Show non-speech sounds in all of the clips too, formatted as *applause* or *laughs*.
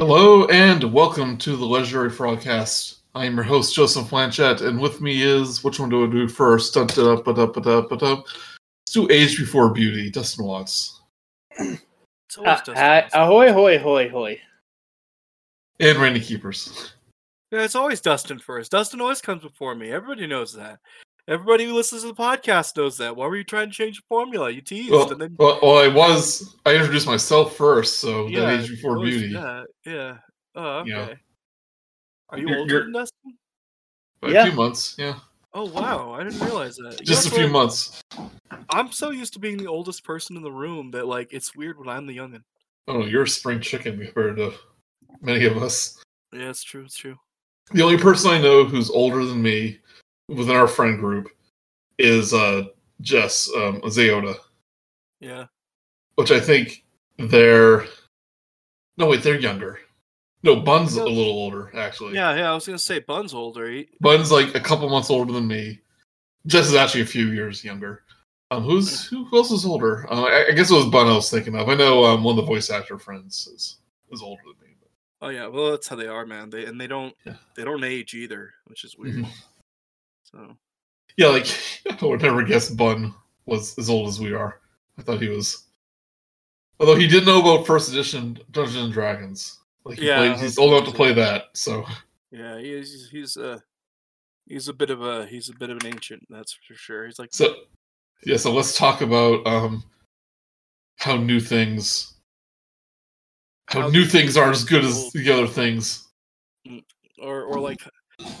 Hello and welcome to the Legendary Frogcast. I am your host Joseph Blanchett, and with me is which one do I do first? Dun, dun. Let's do Age Before Beauty, Dustin Watts, It's always Uh, Dustin uh, Watson. ahoy, hoy, hoy, hoy. and Randy Keepers. Yeah, it's always Dustin first. Dustin always comes before me. Everybody knows that. Everybody who listens to the podcast knows that. Why were you trying to change the formula? You teased, Well, and then well, well, I was I introduced myself first, so yeah, then Age Before always do Beauty. that. Yeah. Oh, okay. Yeah. Are you You're- older you're- than Dustin? By Yeah. a few months, yeah, Oh wow, I didn't realize that. You just a few what? months. I'm so used to being the oldest person in the room that like it's weird when I'm the youngin. Oh, you're a spring chicken compared to many of us. Yeah, it's true. It's true. The only person I know who's older than me within our friend group is uh Jess um, Zayota. Yeah. which I think they're no wait they're younger. No, Bun's a little older actually. Yeah, yeah. I was gonna say Bun's older. He, Bun's like a couple months older than me. Jess is actually a few years younger. Um, who's who else is older? Uh, I, I guess it was Bun I was thinking of. I know um, one of the voice actor friends is is older than me. oh yeah. Well, that's how they are, man. They and they don't Yeah. they don't age either, which is weird. Mhm. So Yeah, like *laughs* I would never guess Bun was as old as we are. I thought he was. Although he did know about first edition Dungeons and Dragons. Like he Yeah, played, he's old enough to play that. So Yeah, he's he's uh he's a bit of a he's a bit of an ancient, that's for sure. He's like So yeah, so let's talk about um how new things how, How new new things aren't as good as the other things. or or like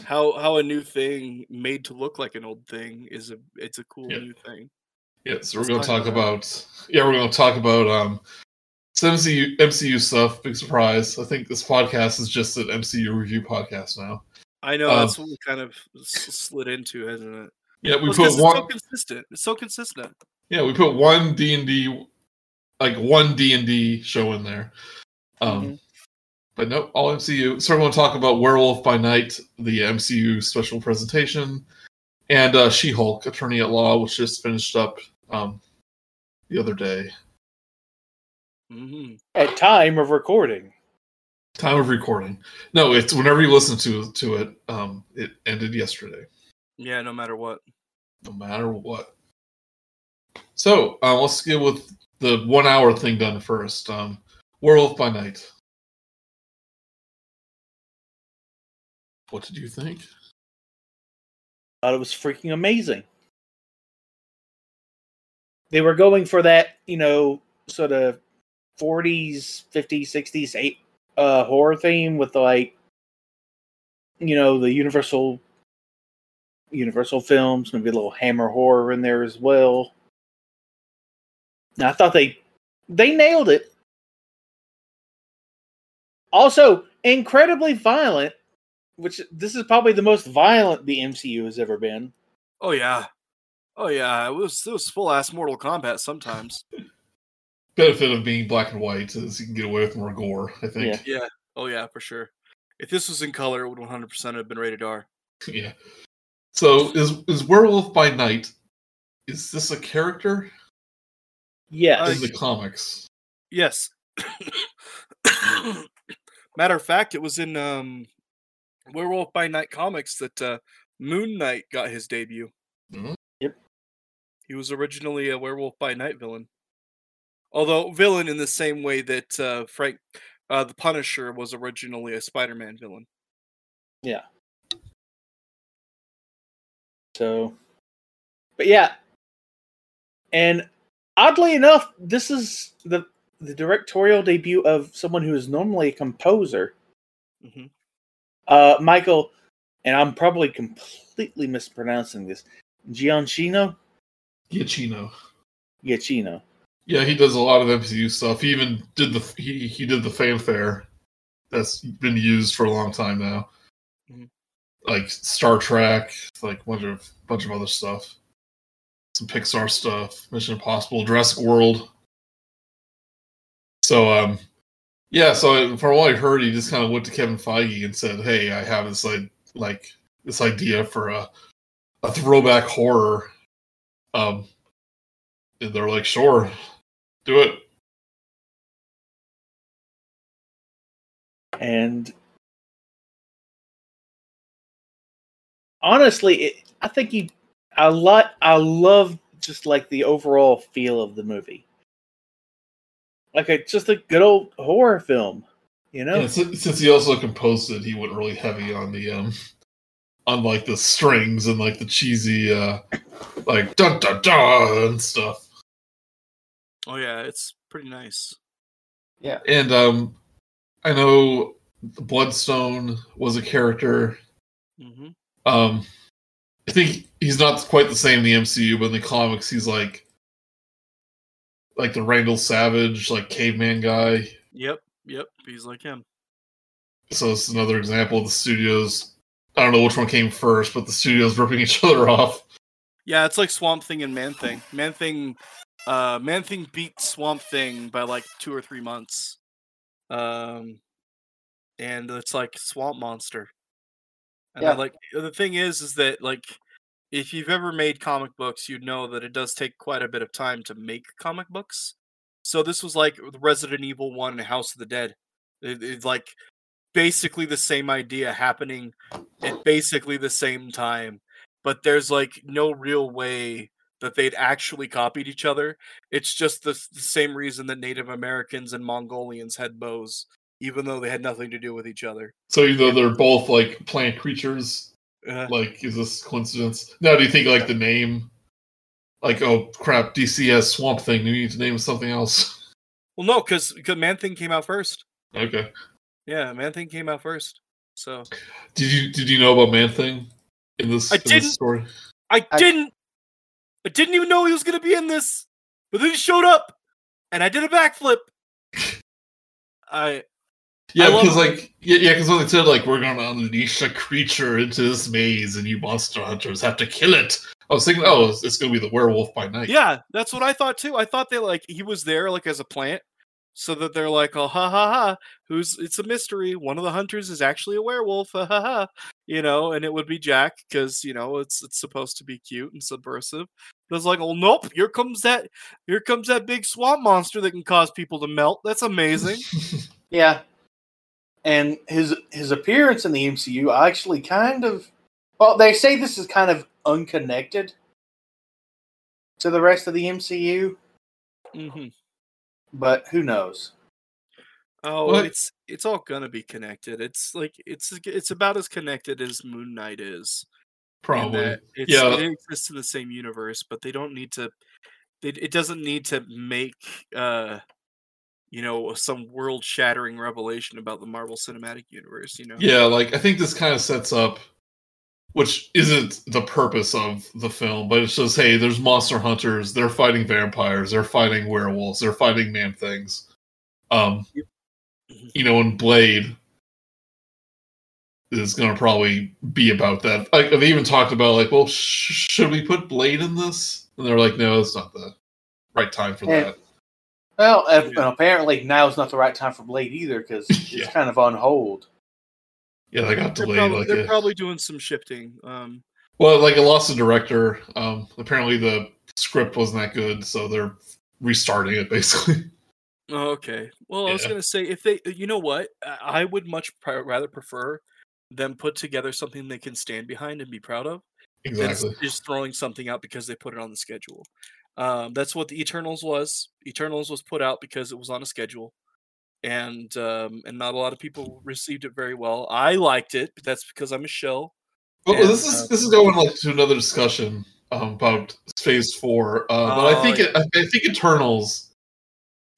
how how a new thing made to look like an old thing is a it's a cool Yeah. new thing. Yeah, so we're Let's gonna talk talk about about yeah, we're gonna talk about um some MCU MCU stuff. Big surprise. I think this podcast is just an MCU review podcast now. I know Um, that's what we kind of slid into, hasn't it? Yeah, we Well, put one so consistent. It's so consistent. yeah, we put one D and D like one D and D show in there. Um Mm-hmm. But no, all MCU. So we're going to talk about Werewolf by Night, the MCU special presentation, and uh, She-Hulk, Attorney at Law, which just finished up um, the other day. hmm At time of recording. Time of recording. No, it's whenever you listen to to it. Um, it ended yesterday, Yeah, no matter what. no matter what. So uh, let's get with the one hour thing done first. Um, Werewolf by Night. What did you think? I thought it was freaking amazing. They were going for that, you know, sort of 40s, 50s, 60s, eight uh horror theme with like you know, the universal universal films, maybe a little hammer horror in there as well. And I thought they they nailed it. Also, incredibly violent, which this is probably the most violent the MCU has ever been. Oh yeah. Oh yeah, it was it was full ass Mortal Kombat sometimes. *laughs* benefit of being black and white is you can get away with more gore. I think. Yeah. yeah. Oh yeah, for sure. If this was in color, it would 100% have been rated R. *laughs* Yeah. So is is Werewolf by Night? Is this a character Yes. in the comics? Yes. *coughs* Matter of fact, it was in um, Werewolf by Night comics that uh, Moon Knight got his debut. Mhm. Yep. He was originally a Werewolf by Night villain. Although villain in the same way that uh, Frank, uh, the Punisher, was originally a Spider-Man villain. Yeah. So, but yeah, and oddly enough, this is the the directorial debut of someone who is normally a composer, hmm uh, Michael, and I'm probably completely mispronouncing this. Giancino, Giacchino. Giacchino. Yeah, he does a lot of MCU stuff. He even did the he he did the fanfare that's been used for a long time now. Mhm. Like Star Trek, like a bunch of bunch of other stuff. Some Pixar stuff, Mission Impossible, Jurassic World. So um yeah, so from what I heard, he just kind of went to Kevin Feige and said, "Hey, I have this like like this idea for a a throwback horror." Um, and they're like, "Sure, do it." And honestly, it, I think you, I lot, I love just like the overall feel of the movie. Like a just a good old horror film, you know. Yeah, since, since he also composed it, he went really heavy on the um, on like the strings and like the cheesy uh, like dun dun dun and stuff. Oh yeah, it's pretty nice. Yeah, and um, I know Bloodstone was a character. hmm Um, I think he's not quite the same in the MCU, but in the comics, he's like like the Vandal Savage, like caveman guy. Yep, yep. He's like him. So it's another example of the studios. I don't know which one came first, but the studios ripping each other off. Yeah, it's like Swamp Thing and Man Thing. Man Thing, uh, Man Thing beat Swamp Thing by like two or three months. Um, and it's like Swamp Monster. And I Yeah. like the thing is, is that like if you've ever made comic books, you'd know that it does take quite a bit of time to make comic books. So this was like Resident Evil One and House of the Dead. It, it's like basically the same idea happening at basically the same time but there's like no real way that they'd actually copied each other. It's just the, the same reason that Native Americans and Mongolians had bows, even though they had nothing to do with each other. So even though they're both like plant creatures, Uh, like is this coincidence? Now, do you think like the name, like oh crap, DC's Swamp Thing, we need to name something else? *laughs* well, no, because Man Thing came out first. okay. Yeah, Man Thing came out first. So Did you did you know about Man Thing in this, I in didn't. this story? I, I- didn't, I didn't even know he was gonna be in this, but then he showed up, and I did a backflip. *laughs* I Yeah, love- because like yeah, yeah, because when they said like we're gonna unleash a creature into this maze and you monster hunters have to kill it, I was thinking, oh, it's, it's gonna be the werewolf by night. Yeah, that's what I thought too. I thought they like he was there like as a plant, so that they're like, oh ha ha ha, who's it's a mystery. One of the hunters is actually a werewolf, ha ha ha. You know, and it would be Jack because you know it's it's supposed to be cute and subversive. But it's like, oh nope, here comes that here comes that big swamp monster that can cause people to melt. That's amazing. *laughs* Yeah. And his his appearance in the MCU actually kind of well, they say this is kind of unconnected to the rest of the MCU, hmm but who knows? Oh, What? it's it's all gonna be connected. It's like it's it's about as connected as Moon Knight is. Probably. It's, Yeah. it exists in the same universe, but they don't need to. It, it doesn't need to make, uh, you know, some world-shattering revelation about the Marvel Cinematic Universe. You know. Yeah, like I think this kind of sets up, which isn't the purpose of the film, but it's just hey, there's monster hunters, they're fighting vampires, they're fighting werewolves, they're fighting man things. Um, Mhm. you know, and Blade is going to probably be about that. Like they even talked about like, well, sh- should we put Blade in this? And they're like, no, it's not the right time for Yeah. that. Well, uh, Yeah. and apparently now's not the right time for Blade either because *laughs* it's kind of on hold. Yeah, they got They're, delayed. probably, like they're a- probably doing some shifting. Um, Well, like it lost the director. Um, apparently the script wasn't that good, so they're restarting it *laughs* basically. oh, okay. Well, I was gonna say if they, you know what, I I would much pri- rather prefer them put together something they can stand behind and be proud of. than exactly. just throwing something out because they put it on the schedule. Um, that's what the Eternals was. Eternals was put out because it was on a schedule, and um, and not a lot of people received it very well. I liked it, but that's because I'm a shell. Well, and, this is uh, this is going like to another discussion um, about Phase Four, uh, but I Oh, think yeah. it, I, think Eternals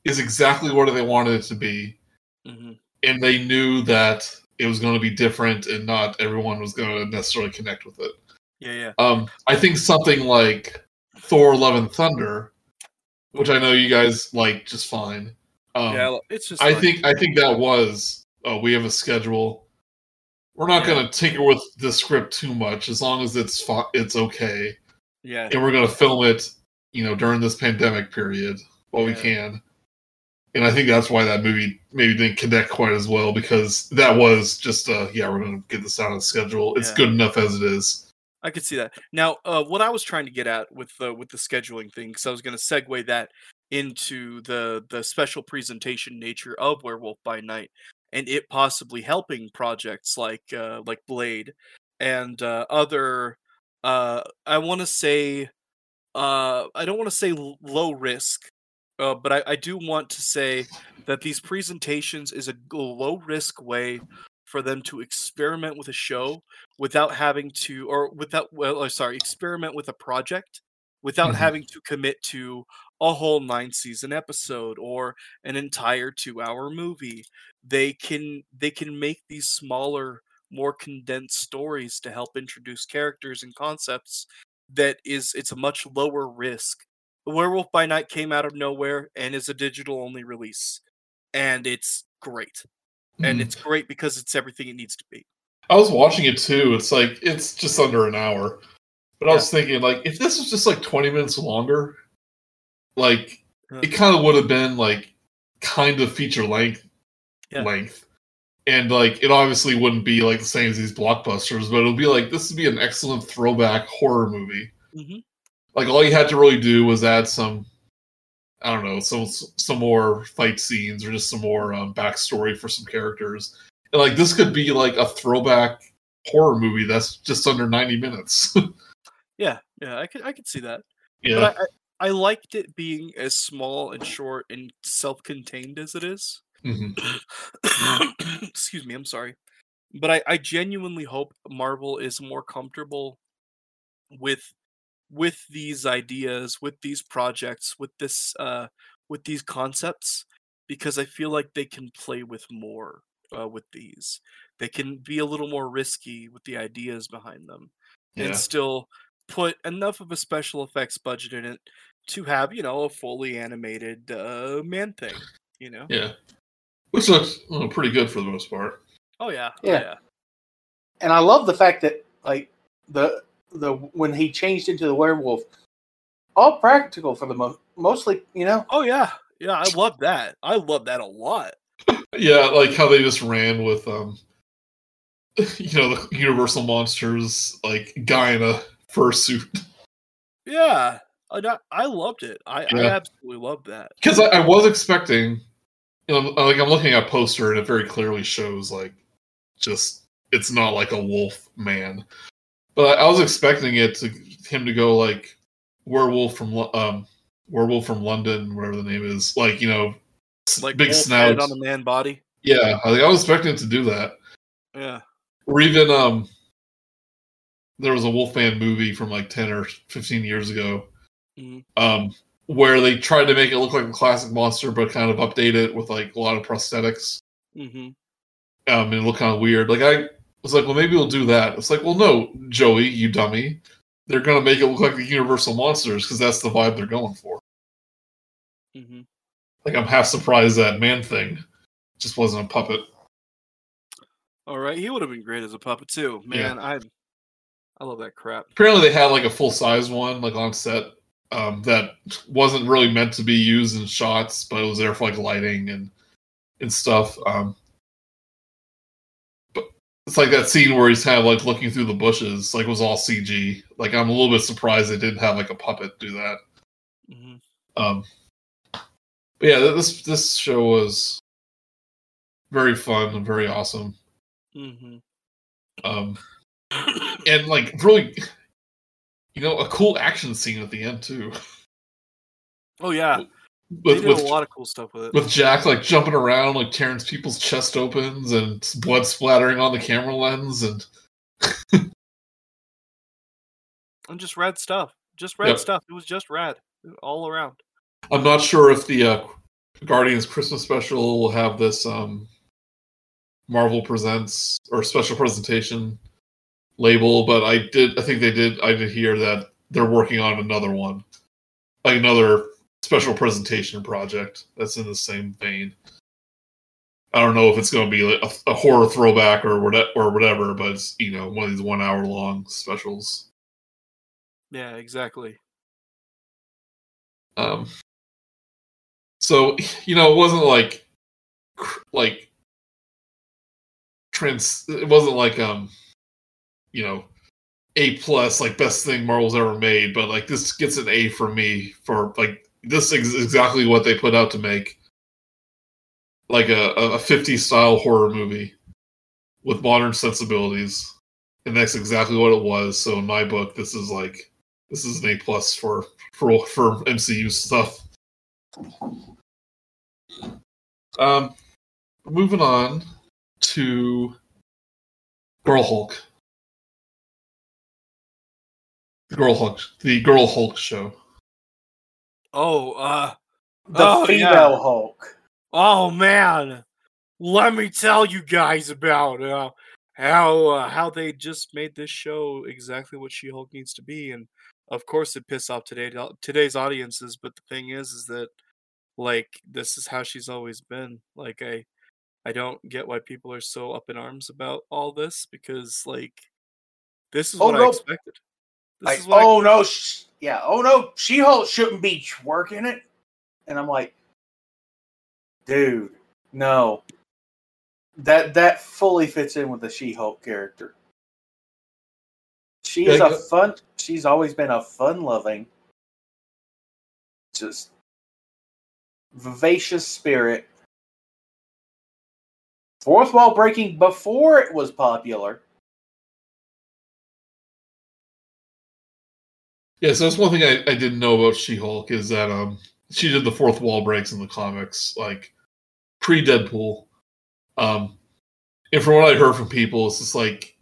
is exactly what they wanted it to be, hmm and they knew that it was going to be different, and not everyone was going to necessarily connect with it. Yeah, yeah. Um, I think something like Thor: Love and Thunder, which I know you guys like just fine. Um, yeah, it's just. I fun. think I think that was oh we have a schedule. We're not Yeah. going to tinker with the script too much as long as it's it's okay, Yeah, and we're going to film it, you know, during this pandemic period while we can. And I think that's why that movie maybe didn't connect quite as well because that was just uh yeah we're going to get this out of the schedule. It's Yeah. good enough as it is. I could see that. Now, uh, what I was trying to get at with the with the scheduling thing, because I was going to segue that into the the special presentation nature of Werewolf by Night, and it possibly helping projects like uh, like Blade and uh, other. Uh, I want to say, uh, I don't want to say low risk, but I, I do want to say that these presentations is a low risk way for them to experiment with a show without having to, or without, well, uh, sorry, experiment with a project without Mhm. having to commit to a whole nine season episode or an entire two hour movie. They can they can make these smaller more condensed stories to help introduce characters and concepts that is it's a much lower risk. The werewolf by night came out of nowhere and is a digital only release and it's great and Mhm. it's great because it's everything it needs to be I was watching it too. It's like it's just under an hour. But I was thinking, like, if this was just like 20 minutes longer, like Yeah. it kind of would have been like kind of feature length Yeah. length. And like it obviously wouldn't be like the same as these blockbusters, but it'll be like this would be an excellent throwback horror movie. Mhm. Like all you had to really do was add some I don't know, some some more fight scenes or just some more um, backstory for some characters. And like this could be like a throwback horror movie that's just under 90 minutes. *laughs* yeah yeah i could i could see that yeah. But I, I, I liked it being as small and short and self-contained as it is. Mhm. *coughs* Excuse me, I'm sorry. But I, I genuinely hope Marvel is more comfortable with with these ideas, with these projects, with this uh with these concepts because I feel like they can play with more uh, with these. They can be a little more risky with the ideas behind them Yeah. and still put enough of a special effects budget in it to have you know a fully animated uh, man thing you know Yeah. Which looks well, pretty good for the most part. oh yeah oh, Yeah. yeah and I love the fact that like the the when he changed into the werewolf, all practical for the most, mostly, you know. oh yeah yeah i love that i love that a lot *laughs* Yeah, like how they just ran with um *laughs* you know, the Universal Monsters like guy in a fursuit. *laughs* yeah i, I loved it i, I absolutely loved that Because I, I was expecting you know, like I'm looking at a poster and it very clearly shows like just it's not like a wolf man. But I, was expecting it to him to go like werewolf from um werewolf from London, whatever the name is, like you know, like big snout. on a man body Yeah, I, I was expecting it to do that. yeah or even um there was a wolfman movie from like 10 or 15 years ago Mhm. um where they tried to make it look like a classic monster but kind of update it with like a lot of prosthetics hmm um and it looked kind of weird like i was like well maybe we'll do that. It's like well no joey you dummy. They're gonna make it look like the universal monsters because that's the vibe they're going for. Hmm like i'm half surprised that man thing just wasn't a puppet. All right he would have been great as a puppet too. Yeah. man i i love that crap. Apparently they had like a full size one like on set um, that wasn't really meant to be used in shots, but it was there for like lighting and and stuff. Um, it's like that scene where he's kind of like looking through the bushes, like it was all CG. Like I'm a little bit surprised they didn't have like a puppet do that. hmm Um, but yeah, this this show was very fun and very awesome. hmm Um, and like really, you know, a cool action scene at the end too. oh yeah they With did with, a lot of cool stuff with it with Jack like jumping around, like tearing people's chest opens and blood splattering on the camera lens, and *laughs* and just rad stuff just rad Yep. stuff it was just rad all around I'm not sure if the uh, Guardians Christmas special will have this um, Marvel presents or special presentation label, but I did. I think they did. I did hear that they're working on another one, like another special presentation project that's in the same vein. I don't know if it's going to be like a, a horror throwback or whatever, or whatever, but it's you know one of these one hour long specials. yeah exactly Um, so you know, it wasn't like like trans. It wasn't like um, you know, a plus like best thing Marvel's ever made. But like this gets an A for me for like this is exactly what they put out to make. like a a 50 style horror movie with modern sensibilities, and that's exactly what it was. So in my book, this is like this is an A plus for for for MCU stuff. Um, moving on to Girl Hulk. The Girl Hulk, the Girl Hulk show. Oh, uh, The Oh, female yeah. Hulk. oh man, let me tell you guys about uh, how uh, how they just made this show exactly what She-Hulk needs to be, and of course it pissed off today today's audiences. But the thing is, is that like this is how she's always been. Like I, I don't get why people are so up in arms about all this because like this is Oh, what I expected. Like, what I oh no, sh- yeah, oh no, She Hulk shouldn't be working it. And I'm like, dude, no. That that fully fits in with the She Hulk character. She's Yeah, a fun. She's always been a fun-loving, just vivacious spirit. Fourth wall breaking before it was popular. Yeah, so that's one thing I, I didn't know about She Hulk is that um she did the fourth wall breaks in the comics, like pre Deadpool. Um and from what I heard from people, it's just like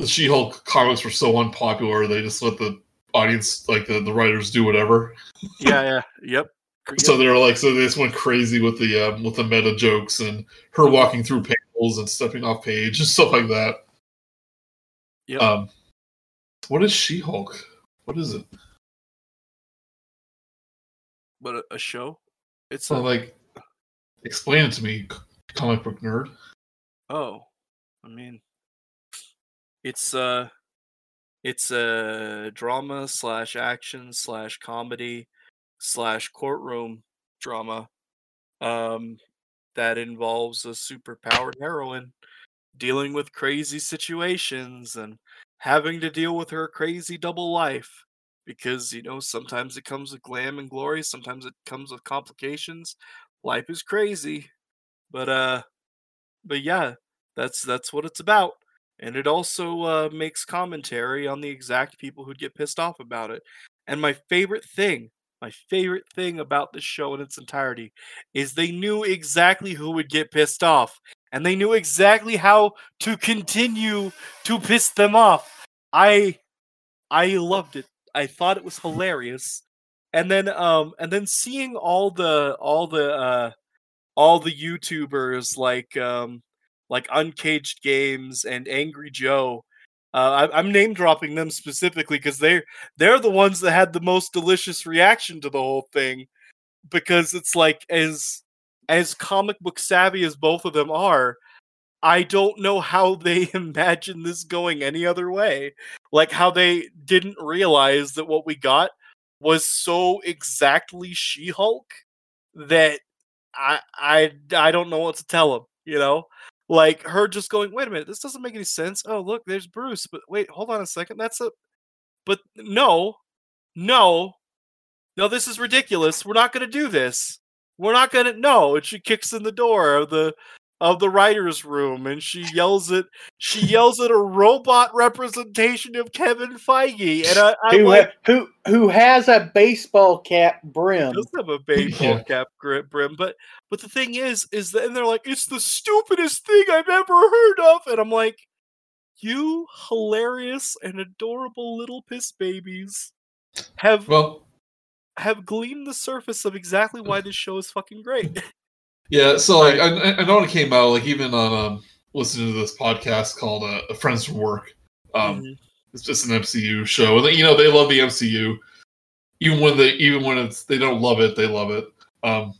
the She Hulk comics were so unpopular, they just let the audience like the, the writers do whatever. yeah, yeah, yep. So they were like so they just went crazy with the um with the meta jokes and her walking through panels and stepping off page and *laughs* stuff like that. Yeah. Um what is She Hulk? What is it? but a, a show. It's So a, like, explain it to me, comic book nerd. oh, I mean, it's uh it's a drama slash action slash comedy slash courtroom drama um that involves a superpowered heroine dealing with crazy situations and having to deal with her crazy double life because you know sometimes it comes with glam and glory sometimes it comes with complications. Life is crazy but uh but yeah that's that's what it's about and it also uh, makes commentary on the exact people who'd get pissed off about it and my favorite thing my favorite thing about this show in its entirety is they knew exactly who would get pissed off and they knew exactly how to continue to piss them off. I i loved it. I thought it was hilarious. And then um and then seeing all the all the uh all the youtubers like um like uncaged games and angry joe uh, I, i'm name dropping them specifically because they're they're the ones that had the most delicious reaction to the whole thing because it's like as as comic book savvy as both of them are i don't know how they *laughs* imagine this going any other way. Like how they didn't realize that what we got was so exactly she-hulk that i i i don't know what to tell them you know like her just going wait a minute this doesn't make any sense. Oh look there's bruce but wait hold on a second that's a but no no no this is ridiculous we're not going to do this. We're not going to no and she kicks in the door of the of the writers room and she yells at she yells at a robot representation of kevin feige and I, i'm who, like ha- who who has a baseball cap brim. does have a baseball cap grip brim, but but the thing is, is that and they're like, it's the stupidest thing I've ever heard of, and I'm like, you hilarious and adorable little piss babies have Well, have gleamed the surface of exactly why this show is fucking great. *laughs* yeah. So like, I, I- know it came out, like even on um, listening to this podcast called uh, "Friends from Work." Um, Mhm. It's just an MCU show, and you know they love the MCU. Even when they, even when it's they don't love it, they love it. Um,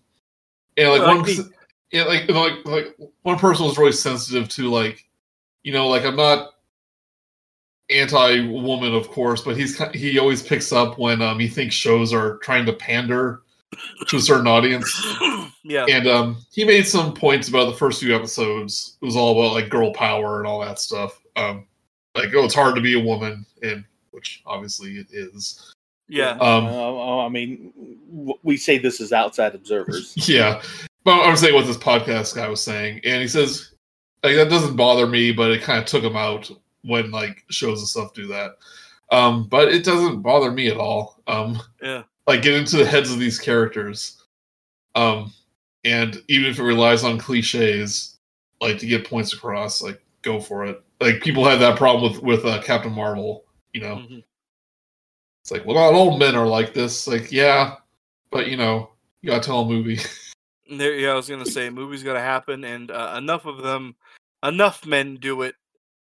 and like Well, one, mean- yeah, like you know, like like one person was really sensitive to like, you know, like I'm not anti-woman, of course, but he's he always picks up when um he thinks shows are trying to pander to a certain audience. *clears throat* yeah, And um, he made some points about the first few episodes. It was all about like girl power and all that stuff. Um, like, oh, it's hard to be a woman, and which obviously it is. yeah, Um, Uh, I mean, we say this as outside observers. *laughs* yeah, But I'm saying what this podcast guy was saying, and he says like that doesn't bother me, but it kind of took him out when like shows and stuff do that. Um, but it doesn't bother me at all. Um, Yeah. Like get into the heads of these characters. Um, and even if it relies on cliches, like to get points across, like go for it. Like people had that problem with with uh, Captain Marvel. You know, Mhm. it's like, well, not all men are like this. Like, yeah, but you know, you gotta tell a movie. *laughs* There, yeah, I was gonna say movies got to happen, and uh, enough of them, enough men do it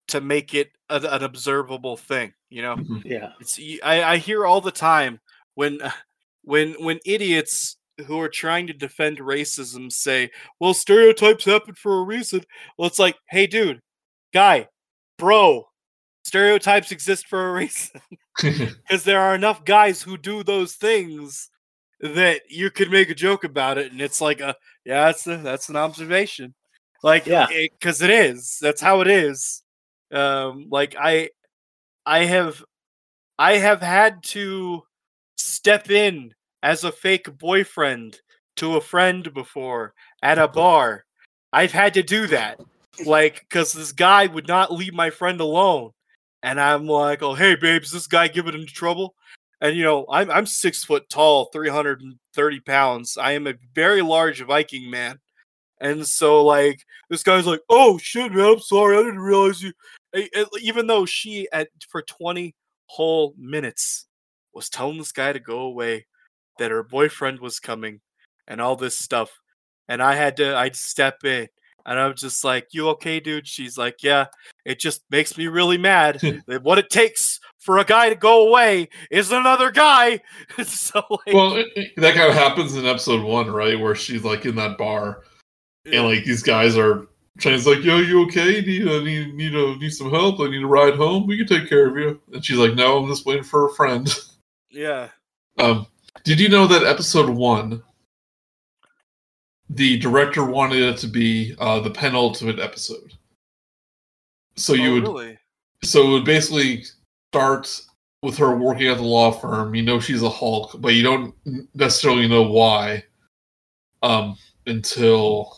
to make it a, an observable thing. You know, Yeah. it's y- I, I hear all the time when *laughs* when when idiots who are trying to defend racism say, "Well, stereotypes happen for a reason." Well, it's like, hey, dude, guy, bro, stereotypes exist for a reason *laughs* *laughs* because there are enough guys who do those things that you could make a joke about it, and it's like a yeah, that's a, that's an observation, like Yeah. because it is. That's how it is. Um, like I, I have, I have had to step in as a fake boyfriend to a friend before at a bar. I've had to do that, like because this guy would not leave my friend alone, and I'm like, oh hey babes, this guy giving him trouble. And you know, I'm I'm six foot tall, 330 pounds. I am a very large Viking man. And so like this guy's like, oh shit, man, I'm sorry, I didn't realize you even though she at for 20 whole minutes was telling this guy to go away, that her boyfriend was coming and all this stuff. And I had to I'd step in and I'm just like, You okay, dude? She's like, Yeah, it just makes me really mad *laughs* that what it takes for a guy to go away is another guy. *laughs* so like, well, it, it- that kind of happens in episode one, right, where she's like in that bar, yeah. and like these guys are trying. It's like, yo, you okay? Need uh, need need uh, need some help? I need a ride home. We can take care of you. And she's like, no, I'm just waiting for a friend. *laughs* yeah. Um, did you know that episode one, the director wanted it to be uh, the penultimate episode? So you Oh, would, really? so it would basically start with her working at the law firm. You know she's a Hulk, but you don't necessarily know why um, until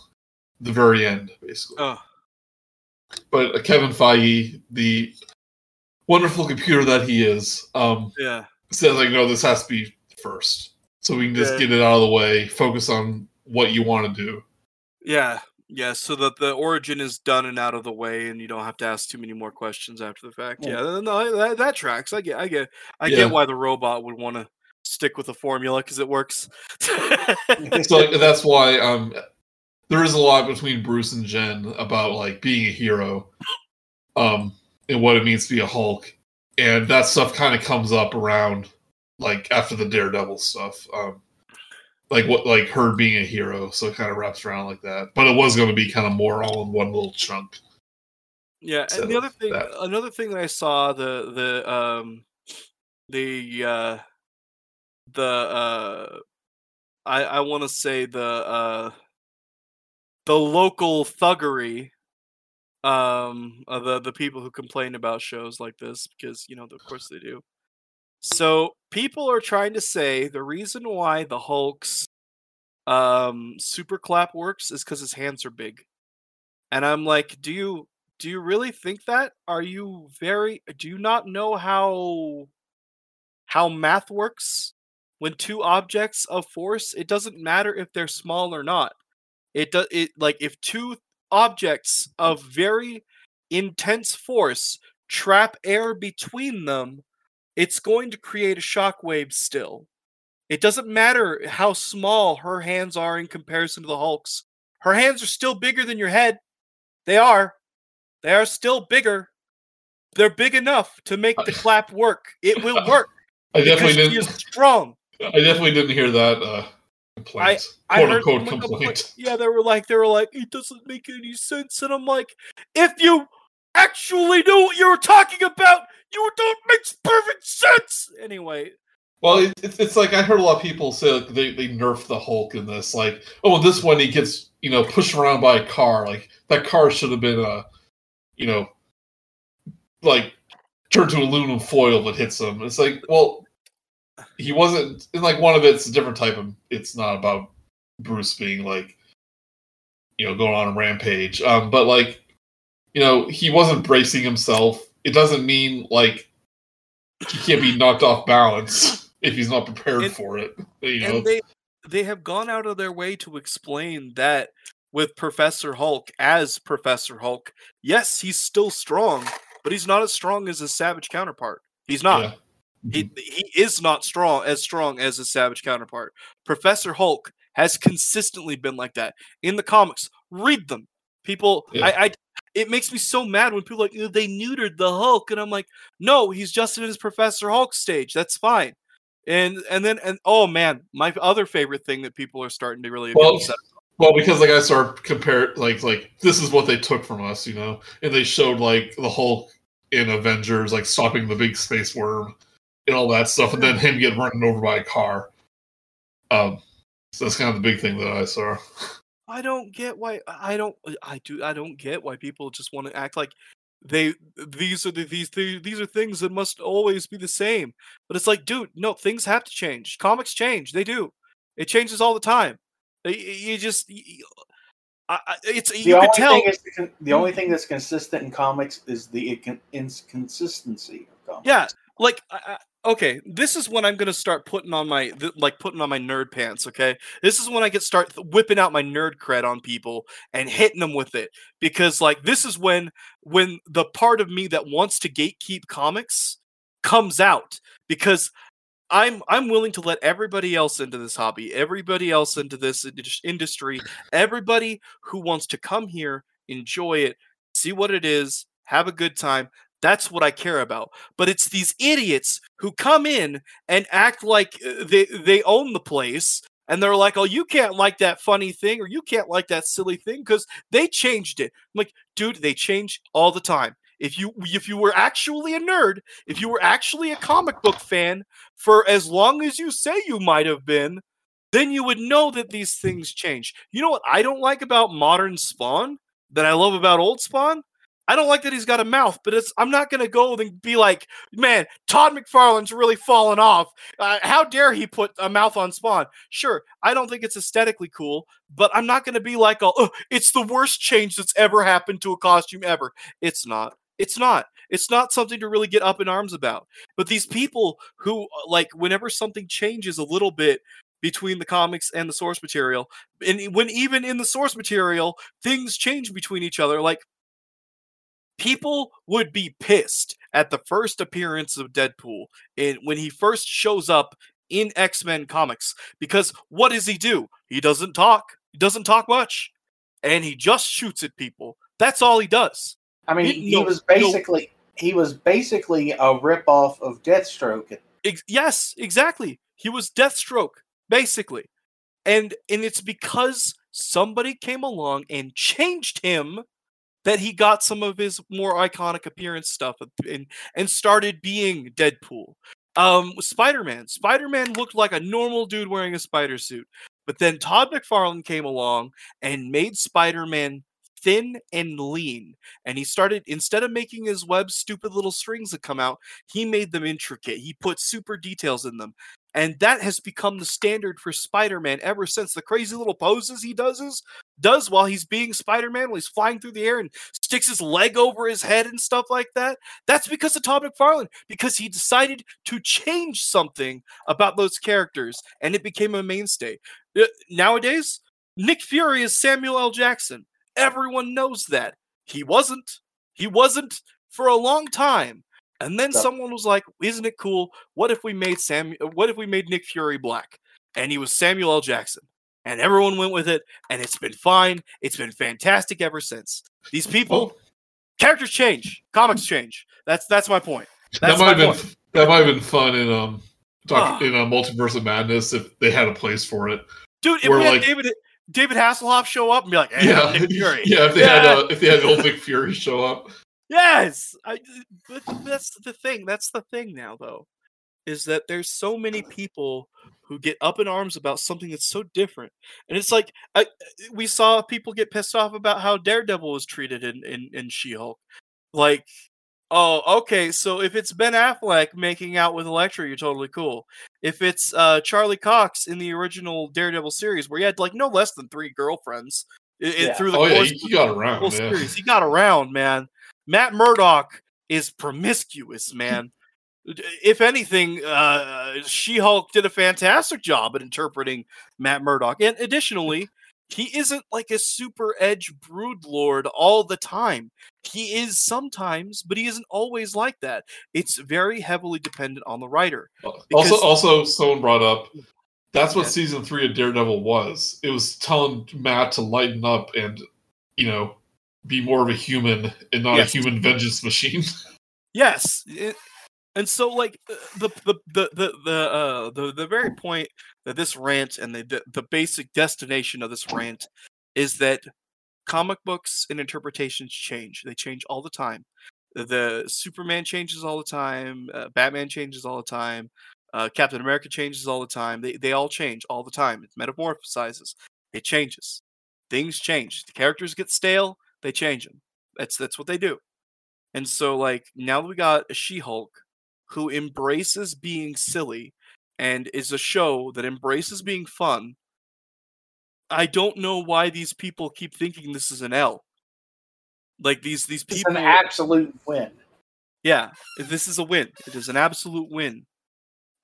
the very end, basically. Oh, But uh, Kevin Feige, the wonderful computer that he is, um, yeah. Says like, no, this has to be first, so we can just Yeah. get it out of the way, focus on what you want to do. Yeah. Yeah, so that the origin is done and out of the way, and you don't have to ask too many more questions after the fact. Yeah. Yeah, no, that, that tracks. I get, I get, I Yeah. get why the robot would want to stick with the formula because it works. *laughs* So *laughs* like, that's why um, there is a lot between Bruce and Jen about like being a hero, um, and what it means to be a Hulk, and that stuff kind of comes up around like after the Daredevil stuff. Um, like what like her being a hero, so it kind of wraps around like that. But it was going to be kind of more all in one little chunk. Yeah, and the other thing, that- another thing that I saw the the um the uh the uh I I want to say the uh the local thuggery um of the the people who complain about shows like this because you know of course they do. So people are trying to say the reason why the Hulk's um super clap works is because his hands are big. And I'm like, do you do you really think that? Are you very do you not know how how math works? When two objects of force, it doesn't matter if they're small or not. It does it like if two objects of very intense force trap air between them, it's going to create a shockwave still. It doesn't matter how small her hands are in comparison to the Hulk's. Her hands are still bigger than your head. They are. They are still bigger. They're big enough to make the clap work. It will work *laughs* I definitely didn't. She is strong. *laughs* I definitely didn't hear that uh, complaint. I quote heard unquote someone compla- complaint. Yeah, they were like, they were like, it doesn't make any sense, and I'm like, if you actually knew what you were talking about, you don't makes perfect sense. Anyway, Well, it, it's it's like I heard a lot of people say like, they they nerf the Hulk in this. Like, oh, this one he gets you know pushed around by a car. Like that car should have been a, you know, like turned to aluminum foil that hits him. It's like, well, he wasn't. And like one of it's a different type of. It's not about Bruce being like you know, going on a rampage. Um, but like, you know, he wasn't bracing himself. It doesn't mean like he can't be knocked off balance *laughs* if he's not prepared And- for it. You know, and they they have gone out of their way to explain that with Professor Hulk as Professor Hulk, yes, he's still strong, but he's not as strong as his savage counterpart. He's not. yeah. He he is not strong as strong as his savage counterpart. Professor Hulk has consistently been like that in the comics. Read them, people. Yeah. I, I it makes me so mad when people are like "Uh, they neutered the Hulk, and I'm like, no, he's just in his Professor Hulk stage. That's fine. And and then and oh man, my other favorite thing that people are starting to really Well. Well, because like I start compare like like this is what they took from us, you know, and they showed like the Hulk in Avengers like stopping the big space worm and all that stuff, and then him getting run over by a car. Um, so that's kind of the big thing that I saw. I don't get why I don't I do I don't get why people just want to act like they these are the, these these these are things that must always be the same. But it's like, dude, no, things have to change. Comics change. They do. It changes all the time. Y- y- You just y- y- I, I- it's The you only can tell. thing is the, the only thing that's consistent in comics is the inconsistency of comics. Yeah, like I, I- okay, this is when I'm gonna start putting on my th- like putting on my nerd pants. Okay, this is when I get start th- whipping out my nerd cred on people and hitting them with it because like this is when when the part of me that wants to gatekeep comics comes out because I'm I'm willing to let everybody else into this hobby, everybody else into this indus- industry, everybody who wants to come here, enjoy it, see what it is, have a good time. That's what I care about. But it's these idiots who come in and act like uh, they they own the place and they're like, "Oh, you can't like that funny thing or you can't like that silly thing cuz they changed it." I'm like, "Dude, they change all the time." If you if you were actually a nerd, if you were actually a comic book fan for as long as you say you might have been, then you would know that these things change. You know what I don't like about modern Spawn that I love about old Spawn? I don't like that he's got a mouth, but it's I'm not gonna go and be like, man, Todd McFarlane's really fallen off. Uh, how dare he put a mouth on Spawn? Sure, I don't think it's aesthetically cool, but I'm not gonna be like, oh, it's the worst change that's ever happened to a costume ever. It's not. It's not. It's not something to really get up in arms about. But these people who uh, like whenever something changes a little bit between the comics and the source material, and when even in the source material things change between each other, like people would be pissed at the first appearance of Deadpool and when he first shows up in X-Men comics because what does he do? He doesn't talk. He doesn't talk much and he just shoots at people. That's all he does. I mean, He- he, no, was no. basically he was basically a ripoff of Deathstroke. Ex- yes, exactly. He was Deathstroke, basically. And and it's because somebody came along and changed him that he got some of his more iconic appearance stuff and and started being Deadpool. Um Spider-Man. Spider-Man looked like a normal dude wearing a spider suit. But then Todd McFarlane came along and made Spider-Man thin and lean. And he started instead of making his web stupid little strings that come out, he made them intricate. He put super details in them. And that has become the standard for Spider-Man ever since. The crazy little poses he does is does while he's being Spider-Man, while he's flying through the air and sticks his leg over his head and stuff like that. That's because of Todd McFarlane, because he decided to change something about those characters, and it became a mainstay. Uh, Nowadays, Nick Fury is Samuel L. Jackson. Everyone knows that. He wasn't. He wasn't for a long time. And then So- someone was like, "Isn't it cool? What if we made Sam? What if we made Nick Fury black?" And he was Samuel L. Jackson. And everyone went with it, and it's been fine. It's been fantastic ever since. These people, Well, characters change, comics change. That's that's my point. that might have been that might have been fun in um doc, Ah. in a multiverse of madness if they had a place for it. Dude, if we had like- David David Hasselhoff show up and be like, hey, yeah, Nick Fury. *laughs* yeah. If they Yeah. had uh, if they had old Nick Fury show up, Yes, I, but that's the thing. That's the thing now, though, is that there's so many people who get up in arms about something that's so different, and it's like I, we saw people get pissed off about how Daredevil was treated in in, in She-Hulk. Like, oh, okay, so if it's Ben Affleck making out with Elektra, you're totally cool. If it's uh, Charlie Cox in the original Daredevil series, where he had like no less than three girlfriends, I- I- Yeah. through the Oh yeah, course he, of he got the around. whole series. He got around, man. Matt Murdock is promiscuous, man. if anything, uh, She Hulk did a fantastic job at interpreting Matt Murdock. And additionally, he isn't like a super edge brood lord all the time. He is sometimes, but he isn't always like that. It's very heavily dependent on the writer. Also, also, someone brought up that's what Yeah. season three of Daredevil was. It was telling Matt to lighten up and, you know, be more of a human and not Yes. a human vengeance machine. *laughs* Yes, it- and so like uh, the the the the the uh, the, the very point that this rant and the, the the basic destination of this rant is that comic books and interpretations change. They change all the time. The Superman changes all the time. Uh, Batman changes all the time. Uh, Captain America changes all the time. They they all change all the time. It metamorphosizes. It changes. Things change. The characters get stale. They change them. That's that's what they do. And so, like, now that we got a She Hulk who embraces being silly and is a show that embraces being fun, I don't know why these people keep thinking this is an L. Like these these It's people, an absolute win. yeah, this is a win. It is an absolute win,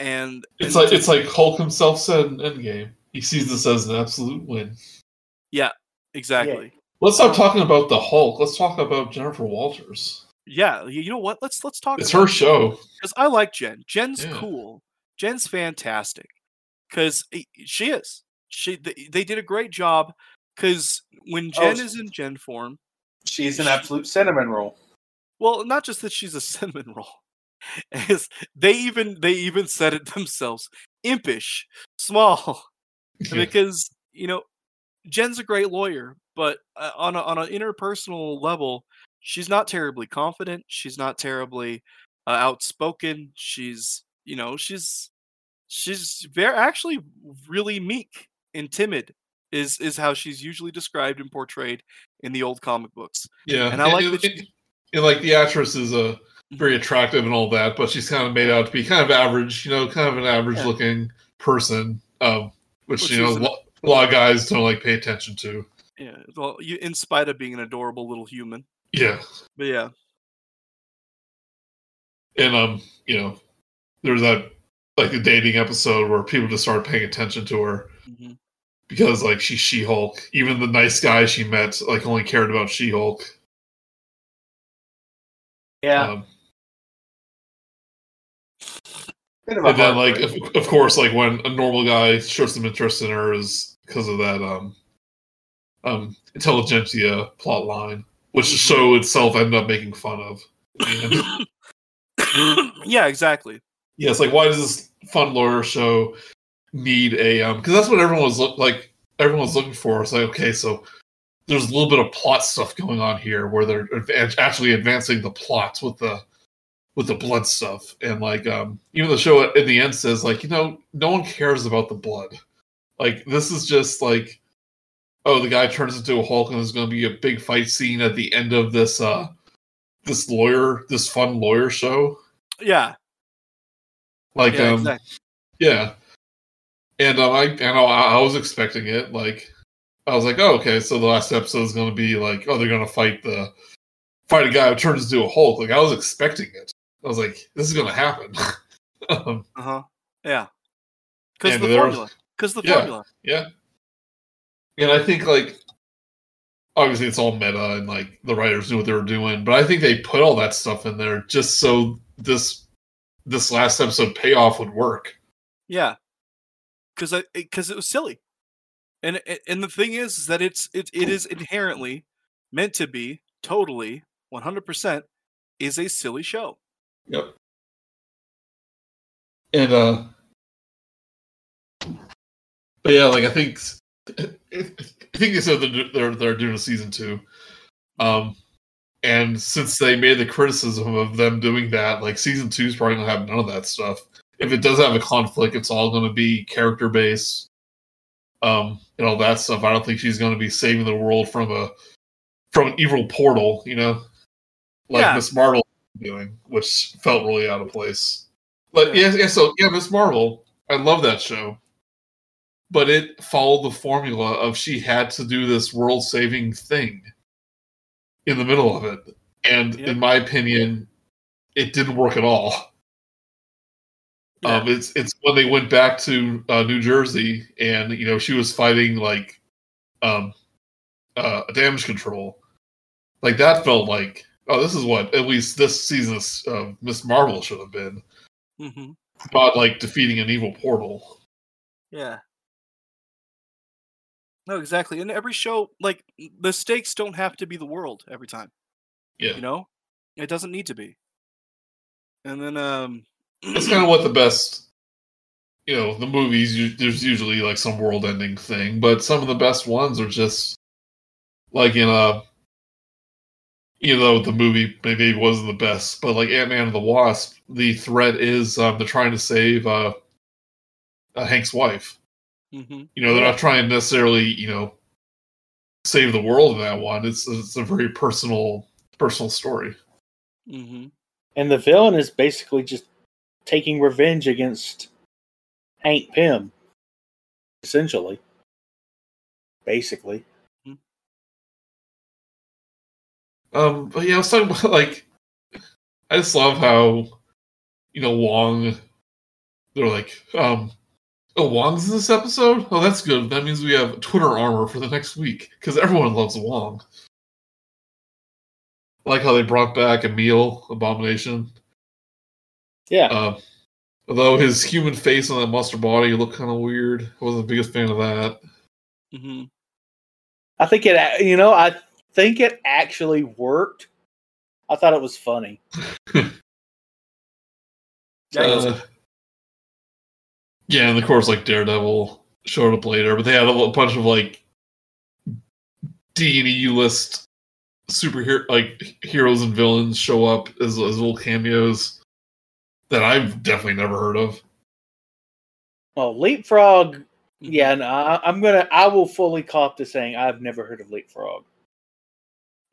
and It's and like it's like Hulk himself said in Endgame. He sees this as an absolute win. Yeah, exactly. Let's stop talking about the Hulk. Let's talk about Jennifer Walters. Yeah, you you know what? Let's let's talk. It's about her show. because I like Jen. Jen's Yeah. cool. Jen's fantastic because she is. She they, they did a great job because when Oh, Jen s- is in Jen form, She's an absolute cinnamon roll. well, not just that she's a *laughs* cinnamon roll. Is they even they even said it themselves, impish, small, because you know Jen's a great lawyer, but uh, on a, on an interpersonal level, she's not terribly confident. She's not terribly uh, outspoken. She's you know she's she's very actually really meek and timid. Is is how she's usually described and portrayed in the old comic books. Yeah, And I like and- and, like the actress is a very attractive and all that, but she's kind of made out to be kind of average. You know, kind of an average-looking person, um, which, Which you know is an- lo- a lot of guys don't like pay attention to. Yeah, well, you, in spite of being an adorable little human, Yeah, but yeah, and um, you know, there's that like the dating episode where people just started paying attention to her mhm. because like she's She-Hulk. Even the nice guy she met like only cared about She-Hulk. Yeah. Um, bit of a and then like of, of course like when a normal guy shows some interest in her is because of that um um Intelligencia plot line which the show itself ended up making fun of. And, *coughs* yeah, exactly. yeah it's like why does this fun lawyer show need a um because that's what everyone was look like everyone was looking for. It's like okay so there's a little bit of plot stuff going on here where they're advan- actually advancing the plots with the with the blood stuff. And like um even the show at, in the end says like you know no one cares about the blood. Like this is just like oh the guy turns into a hulk and there's going to be a big fight scene at the end of this uh this lawyer this fun lawyer show Yeah, like yeah, um exactly. yeah and um i and I, I was expecting it like i was like oh okay so the last episode is going to be like oh they're going to fight the fight a guy who turns into a hulk like i was expecting it i was like this is going to happen *laughs* um, Uh huh. Yeah. Because the formula. Because the Yeah. formula. yeah and i think like obviously it's all meta and like the writers knew what they were doing but i think they put all that stuff in there just so this this last episode payoff would work Yeah. Because I because it was silly, and and the thing is, is that it's it it is inherently meant to be totally one hundred percent is a silly show. Yep. And uh but yeah, like I think I think they said they're they're, they're doing a season two. Um and since they made the criticism of them doing that, like season two is probably gonna have none of that stuff. If it does have a conflict, it's all gonna be character based. Um and all that stuff. I don't think she's gonna be saving the world from a from an evil portal, you know? Like Yeah. Miss Marvel doing, which felt really out of place. But yeah, yeah so yeah, Miss Marvel, I love that show. But it followed the formula of she had to do this world saving thing in the middle of it. And in my opinion, it didn't work at all. Yeah. Um, it's it's when they went back to uh, New Jersey and you know she was fighting like um, uh, damage control, like that felt like oh this is what at least this season's uh, Miss Marvel should have been hmm not like defeating an evil portal. Yeah. No, exactly. And every show, like the stakes don't have to be the world every time. Yeah, You know, it doesn't need to be. And then, um, it's kind of what the best you know the movies you, there's usually like some world ending thing but some of the best ones are just like in a you know the movie maybe wasn't the best but like ant-man and the wasp the threat is um, they're trying to save uh, uh hank's wife mhm. you know they're not trying to necessarily you know save the world in that one it's it's a very personal personal story hmm And the villain is basically just taking revenge against Hank Pym, essentially. Basically. Um, but yeah, I was talking about *laughs* like, I just love how, you know, Wong. They're like, um, oh, Wong's in this episode. Oh, that's good. That means we have Twitter armor for the next week because everyone loves Wong. I like how they brought back Emil Abomination. Yeah. Uh, although his human face on that monster body looked kind of weird. I wasn't the biggest fan of that. hmm I think it, you know, I think it actually worked. I thought it was funny. *laughs* Yeah, he's- Uh, yeah, and of course, like Daredevil showed up later, but they had a bunch of like D and E list superhero like heroes and villains show up as as little cameos that I've definitely never heard of. Well, Leapfrog, mhm. yeah, no, I, I'm gonna, I will fully cop to saying I've never heard of Leapfrog.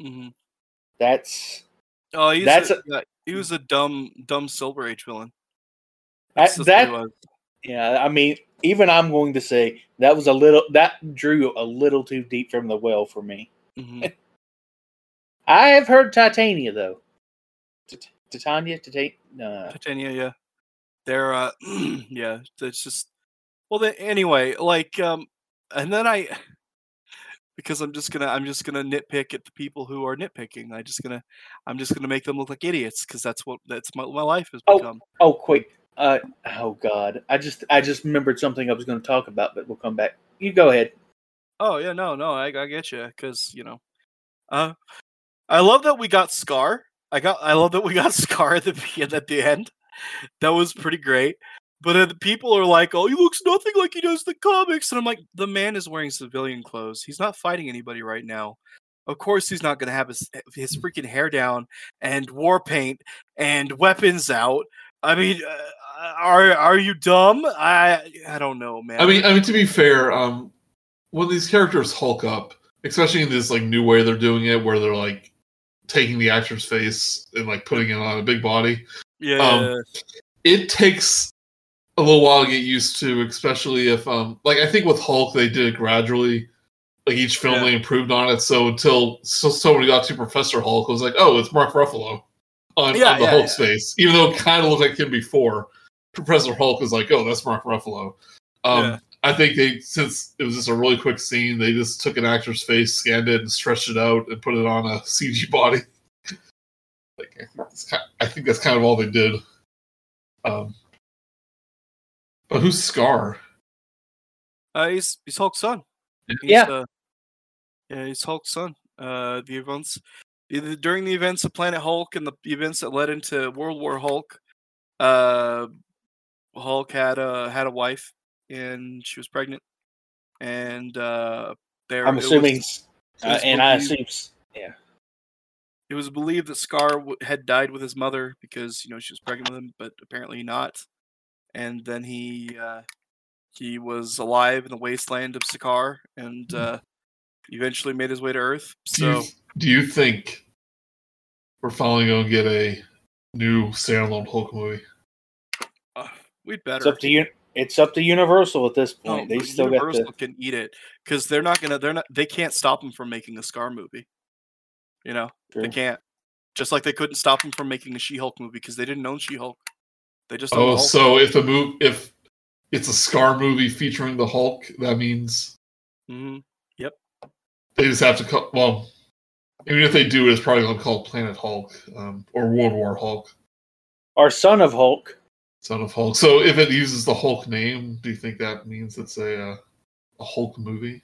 Mm-hmm. That's Oh, he's That's a, a- yeah, he was a dumb, dumb Silver Age villain. That's just what he that was. Yeah. I mean, even I'm going to say that was a little that drew a little too deep from the well for me. Mhm. *laughs* I have heard Titania though. Tit- Titania, Titan, uh, Titania, yeah. They're uh *clears throat* yeah, it's just well then anyway, like um and then I *sighs* because I'm just gonna I'm just gonna nitpick at the people who are nitpicking. I just gonna I'm just gonna make them look like idiots because that's what that's my my life has Oh. become. Oh, quick. Uh, oh God, I just I just remembered something I was going to talk about, but we'll come back. You go ahead. Oh yeah, no, no, I, I get you because you know, uh, I love that we got Skaar. I got, I love that we got *laughs* Skaar at the at the end. That was pretty great. But uh, the people are like, "Oh, he looks nothing like he does the comics," and I'm like, "The man is wearing civilian clothes. He's not fighting anybody right now. Of course, he's not going to have his his freaking hair down and war paint and weapons out. I mean, uh, are are you dumb? I I don't know, man. I mean, I mean to be fair, um, when these characters hulk up, especially in this like new way they're doing it, where they're like taking the actor's face and like putting it on a big body, yeah, um, it takes a little while to get used to, especially if um like I think with Hulk they did it gradually. Like each film Yeah. they improved on it, so until so somebody got to Professor Hulk, it was like, oh, it's Mark Ruffalo on, Yeah, on the yeah, Hulk's yeah. face, even though it kind of looked like him before. Professor Hulk was like, oh, that's Mark Ruffalo. Um, Yeah. I think they since it was just a really quick scene, they just took an actor's face, scanned it, and stretched it out, and put it on a *laughs* CG body. like, it's kind I think that's kind of all they did. Um, but who's Skaar? Uh, he's he's Hulk's son. He's, Yeah. Uh, yeah, he's Hulk's son. Uh, the events during the events of Planet Hulk and the events that led into World War Hulk. Uh, Hulk had a had a wife and she was pregnant, and uh, there I'm it was- assuming, uh, and I assume, yeah. it was believed that Skaar w- had died with his mother because you know she was pregnant with him, but apparently not. And then he uh, he was alive in the wasteland of Sakaar, and uh, eventually made his way to Earth. So do you think we're finally going to get a new standalone Hulk movie? uh, we'd better. It's up to you. it's up to Universal at this No, point. they but still got to. can eat it because they're not gonna. They're not. They can't stop them from making a Skaar movie. You know, they can't. Just like they couldn't stop them from making a She-Hulk movie because they didn't own She-Hulk. They just Oh, the so if the move if it's a Skaar movie featuring the Hulk, that means Mhm. they just have to call. Well, even if they do, it's probably going to call Planet Hulk um, or World War Hulk, Our son of Hulk. Son of Hulk. So if it uses the Hulk name, do you think that means it's a uh, a Hulk movie?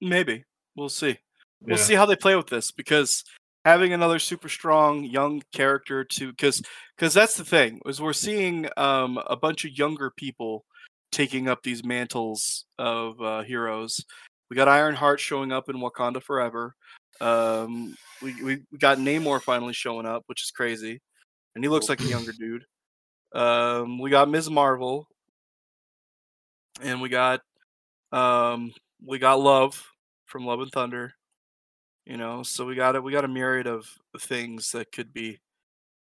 Maybe we'll see. We'll Yeah. see how they play with this because having another super strong young character to because because that's the thing is we're seeing um, a bunch of younger people taking up these mantles of uh, heroes. We got Ironheart showing up in Wakanda Forever. Um, we, we got Namor finally showing up, which is crazy, and he looks like a younger dude. Um, we got Ms. Marvel, and we got um, we got Love from Love and Thunder. You know, so we got it. We got a myriad of things that could be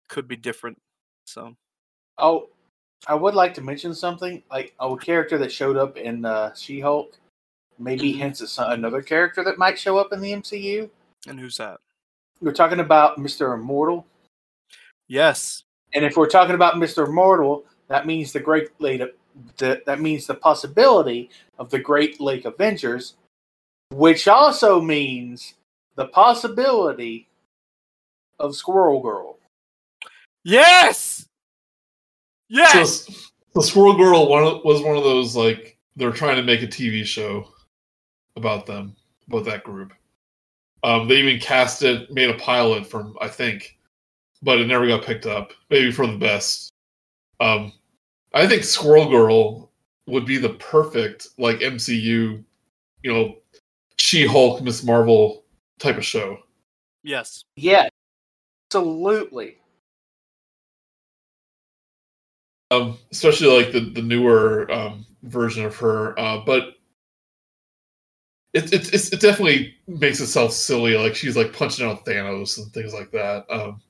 could be different. So Oh, I would like to mention something like a character that showed up in uh, She-Hulk. Maybe Mhm. hints at some, another character that might show up in the MCU. And who's that? We're talking about Mister Immortal, Yes, and if we're talking about Mister Immortal, that means the Great Lake. The, that means the possibility of the Great Lake Avengers, which also means the possibility of Squirrel Girl. yes, yes. So, the Squirrel Girl one of- was one of those like they're trying to make a TV show about them, about that group. Um, they even cast it, made a pilot from I think, but it never got picked up. Maybe for the best. Um, I think Squirrel Girl would be the perfect like MCU, you know, She Hulk, Miss Marvel type of show. yes. Yeah, absolutely. um, especially like the the newer um, version of her. Uh, but it, it it definitely makes itself silly. Like she's like punching out Thanos and things like that. Um,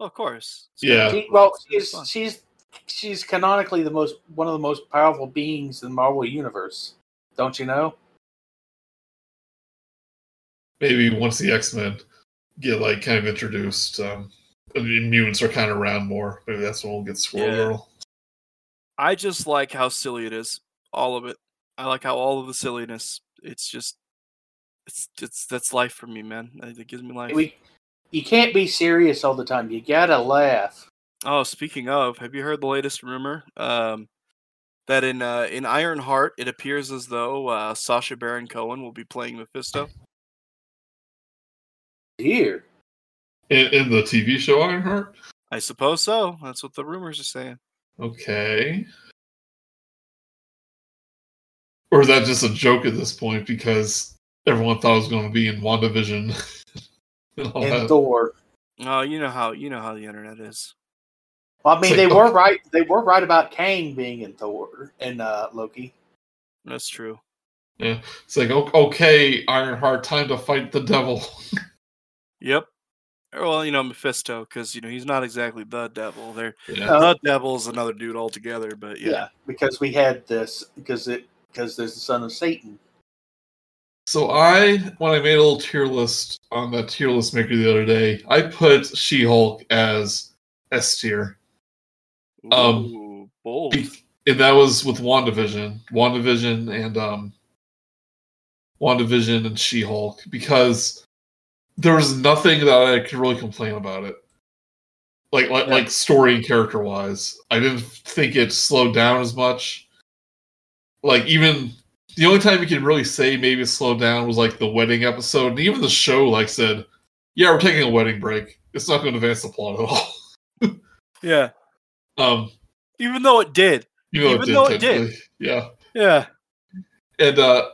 of course. It's Yeah. She, well, it's gonna be she's she's she's canonically the most one of the most powerful beings in the Marvel universe. Don't you know? maybe once the X Men get like kind of introduced, um, and the mutants are kind of around more. Maybe that's when we'll get Squirrel Yeah. Girl. I just like how silly it is. All of it. I like how all of the silliness. It's just, it's it's that's life for me, man. It it gives me life. We you can't be serious all the time. You gotta laugh. Oh, speaking of, have you heard the latest rumor? Um, that in uh, in Ironheart, it appears as though uh, Sacha Baron Cohen will be playing Mephisto. Here, In, in the TV show Ironheart. I suppose so. That's what the rumors are saying. Okay. Or is that just a joke at this point because everyone thought it was going to be in WandaVision? *laughs* and all and? Thor. Oh, you know how you know how the internet is. Well, I mean, It's they were right. They were right about Kang being in Thor and uh, Loki. That's true. Yeah, it's like, o- okay, Ironheart, time to fight the devil. *laughs* Yep. Well, you know Mephisto, because you know he's not exactly the devil. They're yeah. Uh, the devil's another dude altogether. But yeah, Yeah. because we had this because it because there's the son of Satan. So I, when I made a little tier list on that tier list maker the other day, I put She-Hulk as S tier. Um, Ooh, bold. And that was with WandaVision, WandaVision and um WandaVision and She-Hulk because there was nothing that I could really complain about it. Like like Yeah. like story and character wise. I didn't think it slowed down as much. Like even the only time you can really say maybe it slowed down was like the wedding episode. And even the show like said, Yeah, we're taking a wedding break. It's not going to advance the plot at all. *laughs* yeah. Um Even though it did. even though Even it did, though it did. Yeah. Yeah. and uh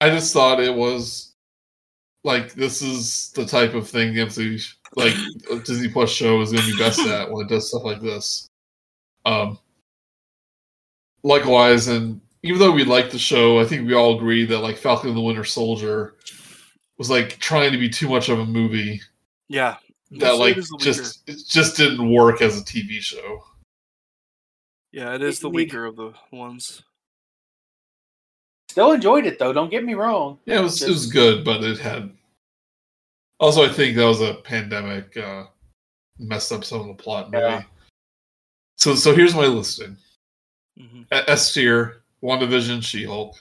i just thought it was like this is the type of thing the MCU like a disney plus show is going to be best at when it does stuff like this um likewise and even though we like the show i think we all agree that like falcon and the winter soldier was like trying to be too much of a movie Yeah. that So like it is just it just didn't work as a tv show Yeah, it is It the need- weaker of the ones. Still enjoyed it though. Don't get me wrong. Yeah, it was it was good, but it had. Also, I think that was a pandemic uh, messed up some of the plot. Maybe. Yeah. So so here's my listing: hmm A- S tier, WandaVision, She Hulk.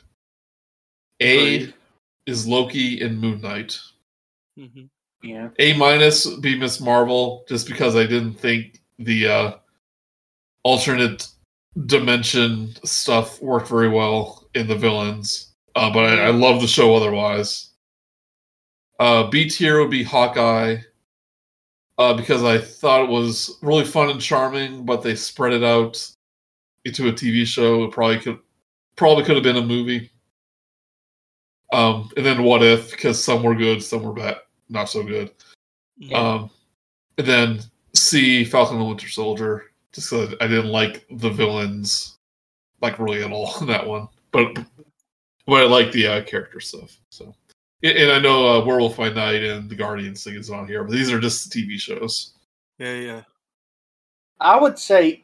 A Agreed. is Loki and Moon Knight. hmm Yeah. A minus would be Miss Marvel, just because I didn't think the uh, alternate dimension stuff worked very well in the villains. Uh, but I, I love the show otherwise. Uh, B tier would be Hawkeye, uh, because I thought it was really fun and charming, but they spread it out into a TV show. It probably could probably could have been a movie. Um, and then What If, because some were good, some were bad, not so good. Yeah. Um, and then C Falcon and Winter Soldier, just so I didn't like the villains, like really at all *laughs* in that one. But but I like the uh, character stuff. So and, and I know uh, Werewolf by Night and the Guardians thing is on here, but these are just TV shows. Yeah, yeah. I would say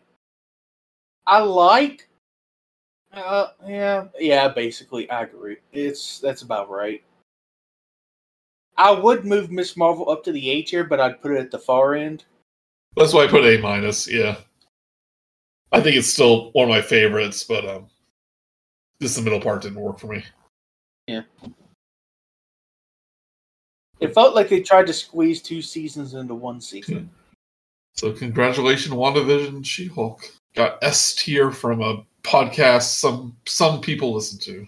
I like. Uh, yeah, yeah. Basically, I agree. It's that's about right. I would move Miss Marvel up to the A tier, but I'd put it at the far end. That's why I put A minus. Yeah, I think it's still one of my favorites, but um, just the middle part didn't work for me. Yeah, it felt like they tried to squeeze two seasons into one season. So congratulations, WandaVision, She-Hulk got S tier from a podcast some some people listen to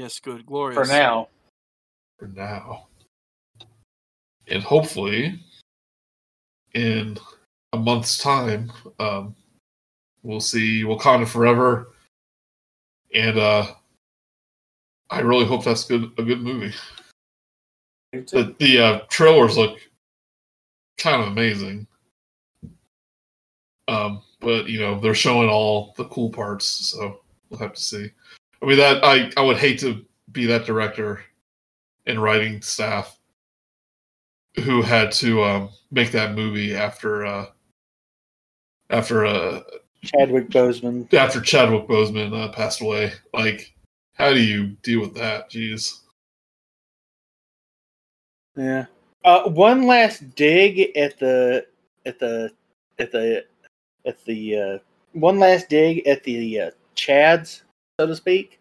Yes, good, glorious. For now, for now, and hopefully, in a month's time, um, we'll see Wakanda Forever, and uh, I really hope that's good a good movie. The the uh, trailers look kind of amazing. Um, but you know they're showing all the cool parts, so we'll have to see. I mean that I I would hate to be that director and writing staff who had to um, make that movie after uh, after uh, Chadwick Boseman. after Chadwick Boseman uh, passed away. Like, how do you deal with that? Jeez. Yeah. Uh, one last dig at the at the at the at the uh, one last dig at the uh, Chads, so to speak.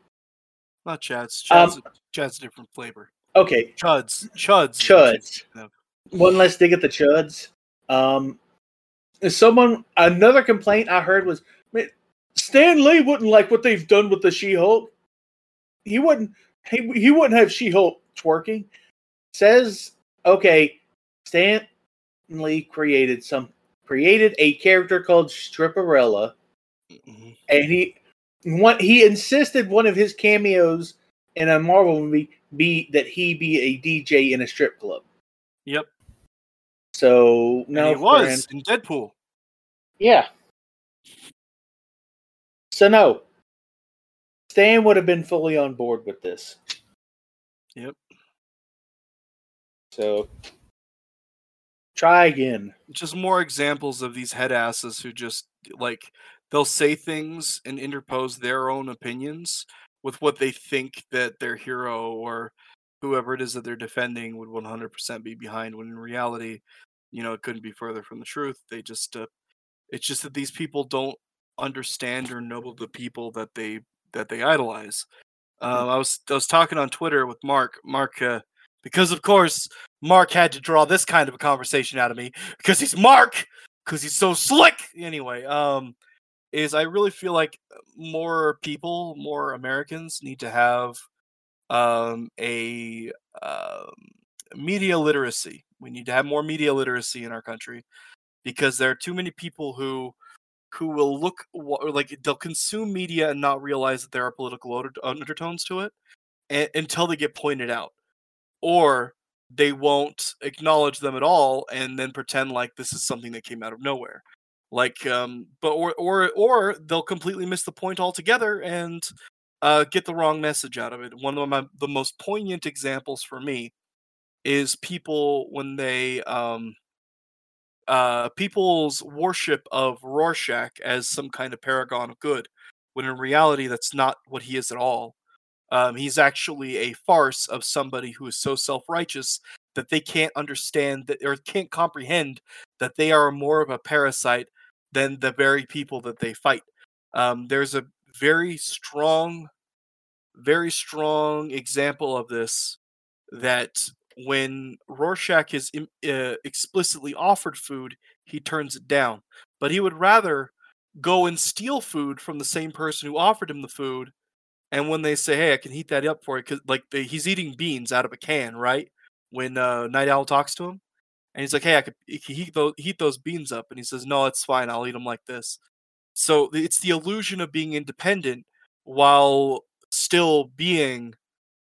Not Chad's. Um, Chad's, Chad's a different flavor. Okay, Chuds. Chuds. Chuds. one last dig at the Chuds. Um, someone another complaint I heard was "Man, Stan Lee wouldn't like what they've done with the She-Hulk. He wouldn't. He, he wouldn't have She-Hulk twerking. Says okay, Stan Lee created some created a character called Stripperella, Mhm. and he one he insisted one of his cameos in a Marvel movie be that he be a DJ in a strip club. Yep. So And no, he was in Deadpool. Yeah. So no. Stan would have been fully on board with this. Yep. So try again. Just more examples of these head asses who just like they'll say things and interpose their own opinions with what they think that their hero or whoever it is that they're defending would 100% be behind when in reality you know it couldn't be further from the truth. They just uh, it's just that these people don't understand or know the people that they that they idolize. Um, i was i was talking on twitter with mark mark uh, because of course mark had to draw this kind of a conversation out of me because he's mark because he's so slick. Anyway um is i really feel like more people more americans need to have um a um, media literacy. We need to have more media literacy in our country because there are too many people who who will look like they'll consume media and not realize that there are political undertones to it until they get pointed out or they won't acknowledge them at all and then pretend like this is something that came out of nowhere like um but or or or they'll completely miss the point altogether and uh get the wrong message out of it one of my the most poignant examples for me is people when they um uh people's worship of Rorschach as some kind of paragon of good when in reality that's not what he is at all. Um, he's actually a farce of somebody who is so self-righteous that they can't understand that or can't comprehend that they are more of a parasite than the very people that they fight. Um, there's a very strong, very strong example of this that when Rorschach is uh, explicitly offered food, he turns it down. But he would rather go and steal food from the same person who offered him the food. And when they say, "Hey, I can heat that up for you," because like the, he's eating beans out of a can, right? When uh, Nite Owl talks to him, and he's like, "Hey, I could heat those heat those beans up," and he says, "No, it's fine. I'll eat them like this." So it's the illusion of being independent while still being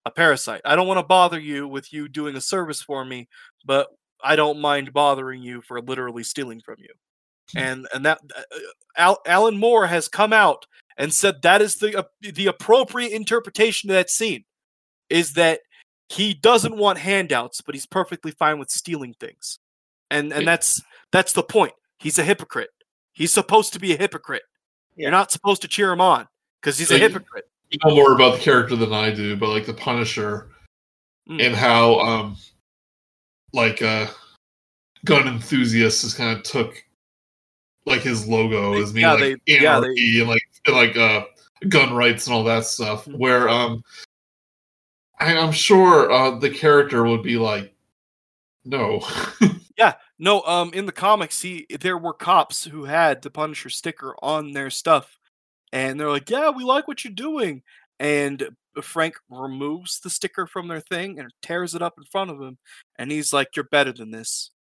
a parasite. I don't want to bother you with you doing a service for me, but I don't mind bothering you for literally stealing from you. Hmm. And and that uh, Al, Alan Moore has come out and said that is the uh, the appropriate interpretation of that scene is that he doesn't want handouts, but he's perfectly fine with stealing things. And and that's that's the point. He's a hypocrite. He's supposed to be a hypocrite. Yeah. You're not supposed to cheer him on because he's so a hypocrite. You know more about the character than I do, but like the Punisher mm. and how um like uh gun enthusiasts just kind of took like his logo as being yeah, like they, anarchy yeah, they, and like like uh gun rights and all that stuff. Where um I, am sure uh the character would be like, no. *laughs* yeah, no. Um, in the comics, he there were cops who had the Punisher sticker on their stuff, and they're like, "Yeah, we like what you're doing." And Frank removes the sticker from their thing and tears it up in front of him, and he's like, "You're better than this.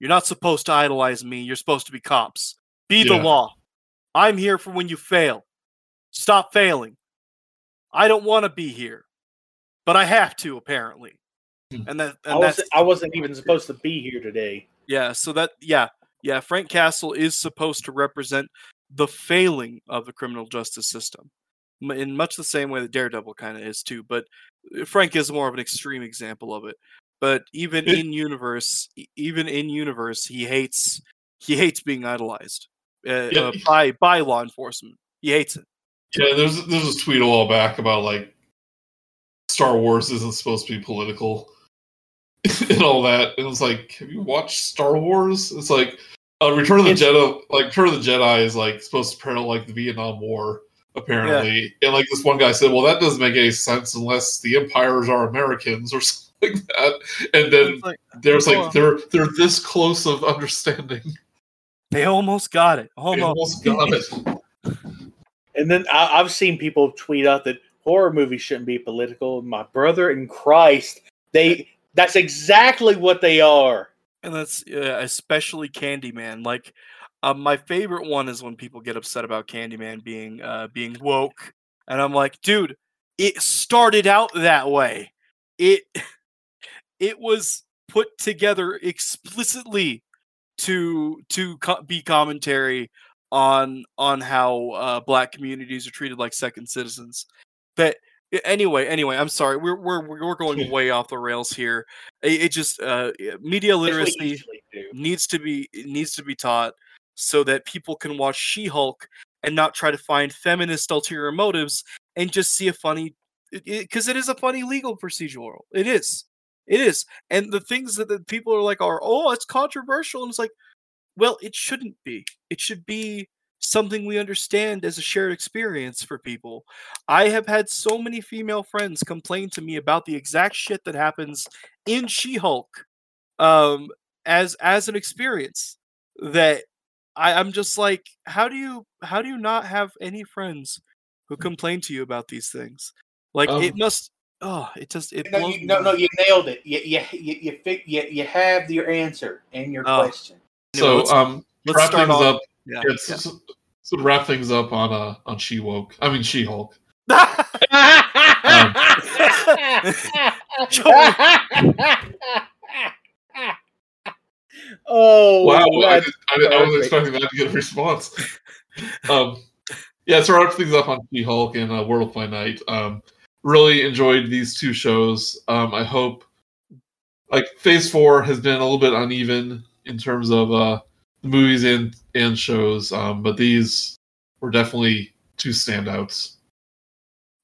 You're not supposed to idolize me. You're supposed to be cops. Be yeah. the law. I'm here for when you fail. Stop failing. I don't want to be here, but I have to apparently." Hmm. And that and I, wasn't, I wasn't even *laughs* supposed to be here today. Yeah, so that yeah, yeah, Frank Castle is supposed to represent the failing of the criminal justice system in much the same way that Daredevil kind of is too. But uh, Frank is more of an extreme example of it. But even in universe, even in universe, he hates he hates being idolized uh, yeah. uh, by by law enforcement. He hates it. Yeah, there's there's a tweet a while back about like Star Wars isn't supposed to be political *laughs* and all that. And it's like, have you watched Star Wars? It's like uh, Return of the Jedi. Like Return of the Jedi is like supposed to parallel like the Vietnam War apparently. Yeah. And like this one guy said, well, that doesn't make any sense unless the empires are Americans *laughs* or something like that. And then like, there's like they're they're this close of understanding. They almost got it. Almost, almost got it. and then I, I've seen people tweet out that horror movies shouldn't be political. My brother in Christ, they that's exactly what they are. And that's uh, especially Candyman. Like, um, my favorite one is when people get upset about Candyman being uh, being woke, and I'm like, dude, it started out that way. It *laughs* it was put together explicitly to to co- be commentary on on how uh, black communities are treated like second citizens. That anyway anyway i'm sorry we're we're we're going *laughs* way off the rails here. It, it just uh media literacy needs to be needs to be taught so that people can watch she-hulk and not try to find feminist ulterior motives and just see a funny because it, it is a funny legal procedural. It is it is and the things that the people are like are oh it's controversial and it's like well it shouldn't be it should be something we understand as a shared experience for people. I have had so many female friends complain to me about the exact shit that happens in She-Hulk um, as as an experience that I, I'm just like, how do you how do you not have any friends who complain to you about these things? Like um, it must oh it just it no, you, no, no you nailed it. You you you, you, you, you have your answer and your oh. question. So let's, um let's wrap things on, up. Yeah, yeah. So, so, wrap things up on uh on she woke i mean she hulk um, *laughs* *laughs* oh wow I, I, I, was expecting that to get a response. *laughs* Um yeah so wrap things up on she hulk and uh, Werewolf by Night um really enjoyed these two shows um i hope like phase four has been a little bit uneven in terms of uh the movies and and shows, um, but these were definitely two standouts.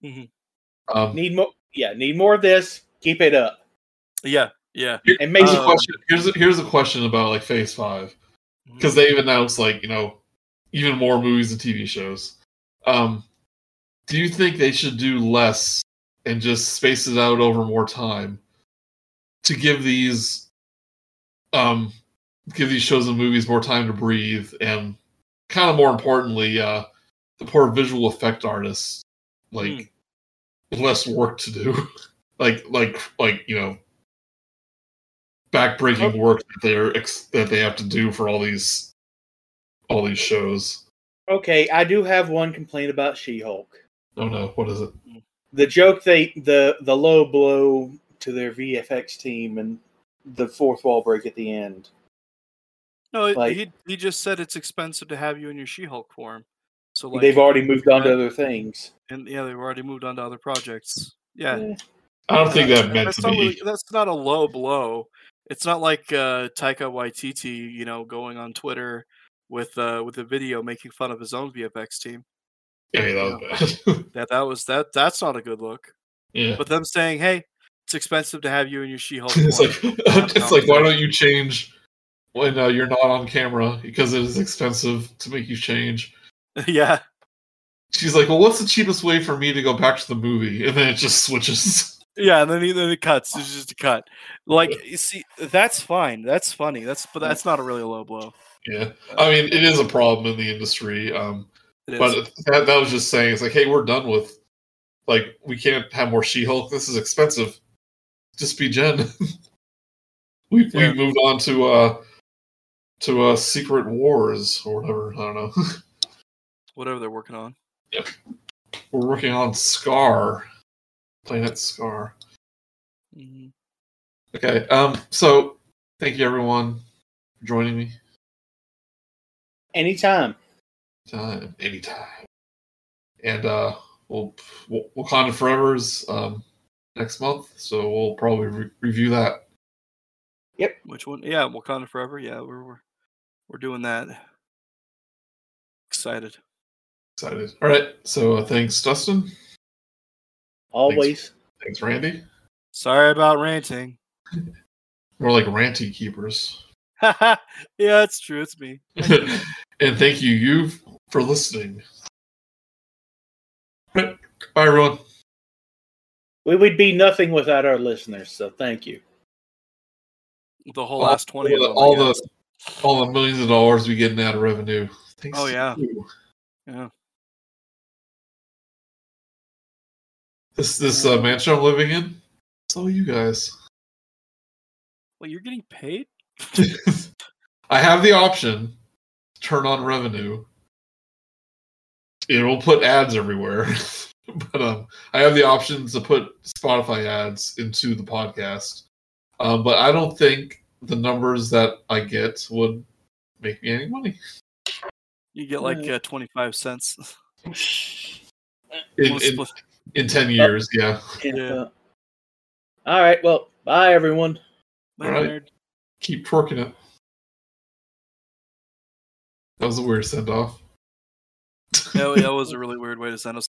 Mhm. Um, Need more. Yeah, need more of this. Keep it up. Yeah, yeah. And maybe here's a question. Here's a, here's a question about like Phase Five because they've announced like you know even more movies and TV shows. Um, do you think they should do less and just space it out over more time to give these um give these shows and movies more time to breathe and kind of more importantly uh the poor visual effect artists like less work to do. *laughs* Like like like you know backbreaking work that they're ex- that they have to do for all these all these shows. Okay, I do have one complaint about She-Hulk. oh no. What is it The joke they the the low blow to their VFX team and the fourth wall break at the end. No, Like- he he just said it's expensive to have you in your She-Hulk form. So like They've already moved on to other things. and yeah, they've already moved on to other projects. Yeah, Eh, i don't think that meant that's to not be really, that's not a low blow. It's not like uh, Taika Waititi, you know, going on Twitter with uh, with a video making fun of his own VFX team. Yeah that was bad *laughs* That that was that that's not a good look. yeah But them saying, "Hey, it's expensive to have you in your *laughs* She-Hulk." it's like *laughs* it's like why don't you change when uh, you're not on camera because it is expensive to make you change yeah, she's like well what's the cheapest way for me to go back to the movie and then it just switches yeah, and then he, then it cuts. It's just a cut. Like you see, that's fine. That's funny. That's but that's not a really low blow. yeah i mean it is a problem in the industry um It is. But that, that was just saying it's like hey we're done with like we can't have more she-hulk this is expensive just be jen *laughs* we Yeah. we moved on to uh to uh secret wars or whatever i don't know *laughs* Whatever they're working on. Yep. We're working on Skaar planet Skaar Mhm. okay um so thank you everyone for joining me Anytime. Time anytime and uh we'll we'll wakanda forever's um next month so we'll probably re- review that Yep. Which one? Yeah, Wakanda Forever. Yeah, we're we're, we're doing that. Excited. excited all right so uh, thanks dustin Always. thanks randy Sorry about ranting. *laughs* we're like ranty keepers *laughs* yeah, it's true. It's me. *laughs* and thank you you for listening bye everyone We would be nothing without our listeners, so thank you. The whole All- last twenty of them. I all the all the millions of dollars we get in ad revenue thanks Oh, yeah. Yeah. this this uh, mansion i'm living in it's all you guys Well, you're getting paid. *laughs* I have the option to turn on revenue. It will put ads everywhere. *laughs* but um I have the options to put Spotify ads into the podcast. Um, but I don't think the numbers that I get would make me any money. You get like uh, twenty five cents. In, in, in 10 years, yeah. Yeah. All right. Well, bye, everyone. Later, Alright. nerd. Keep twerking it. That was a weird send off. That, that was a really weird way to send us.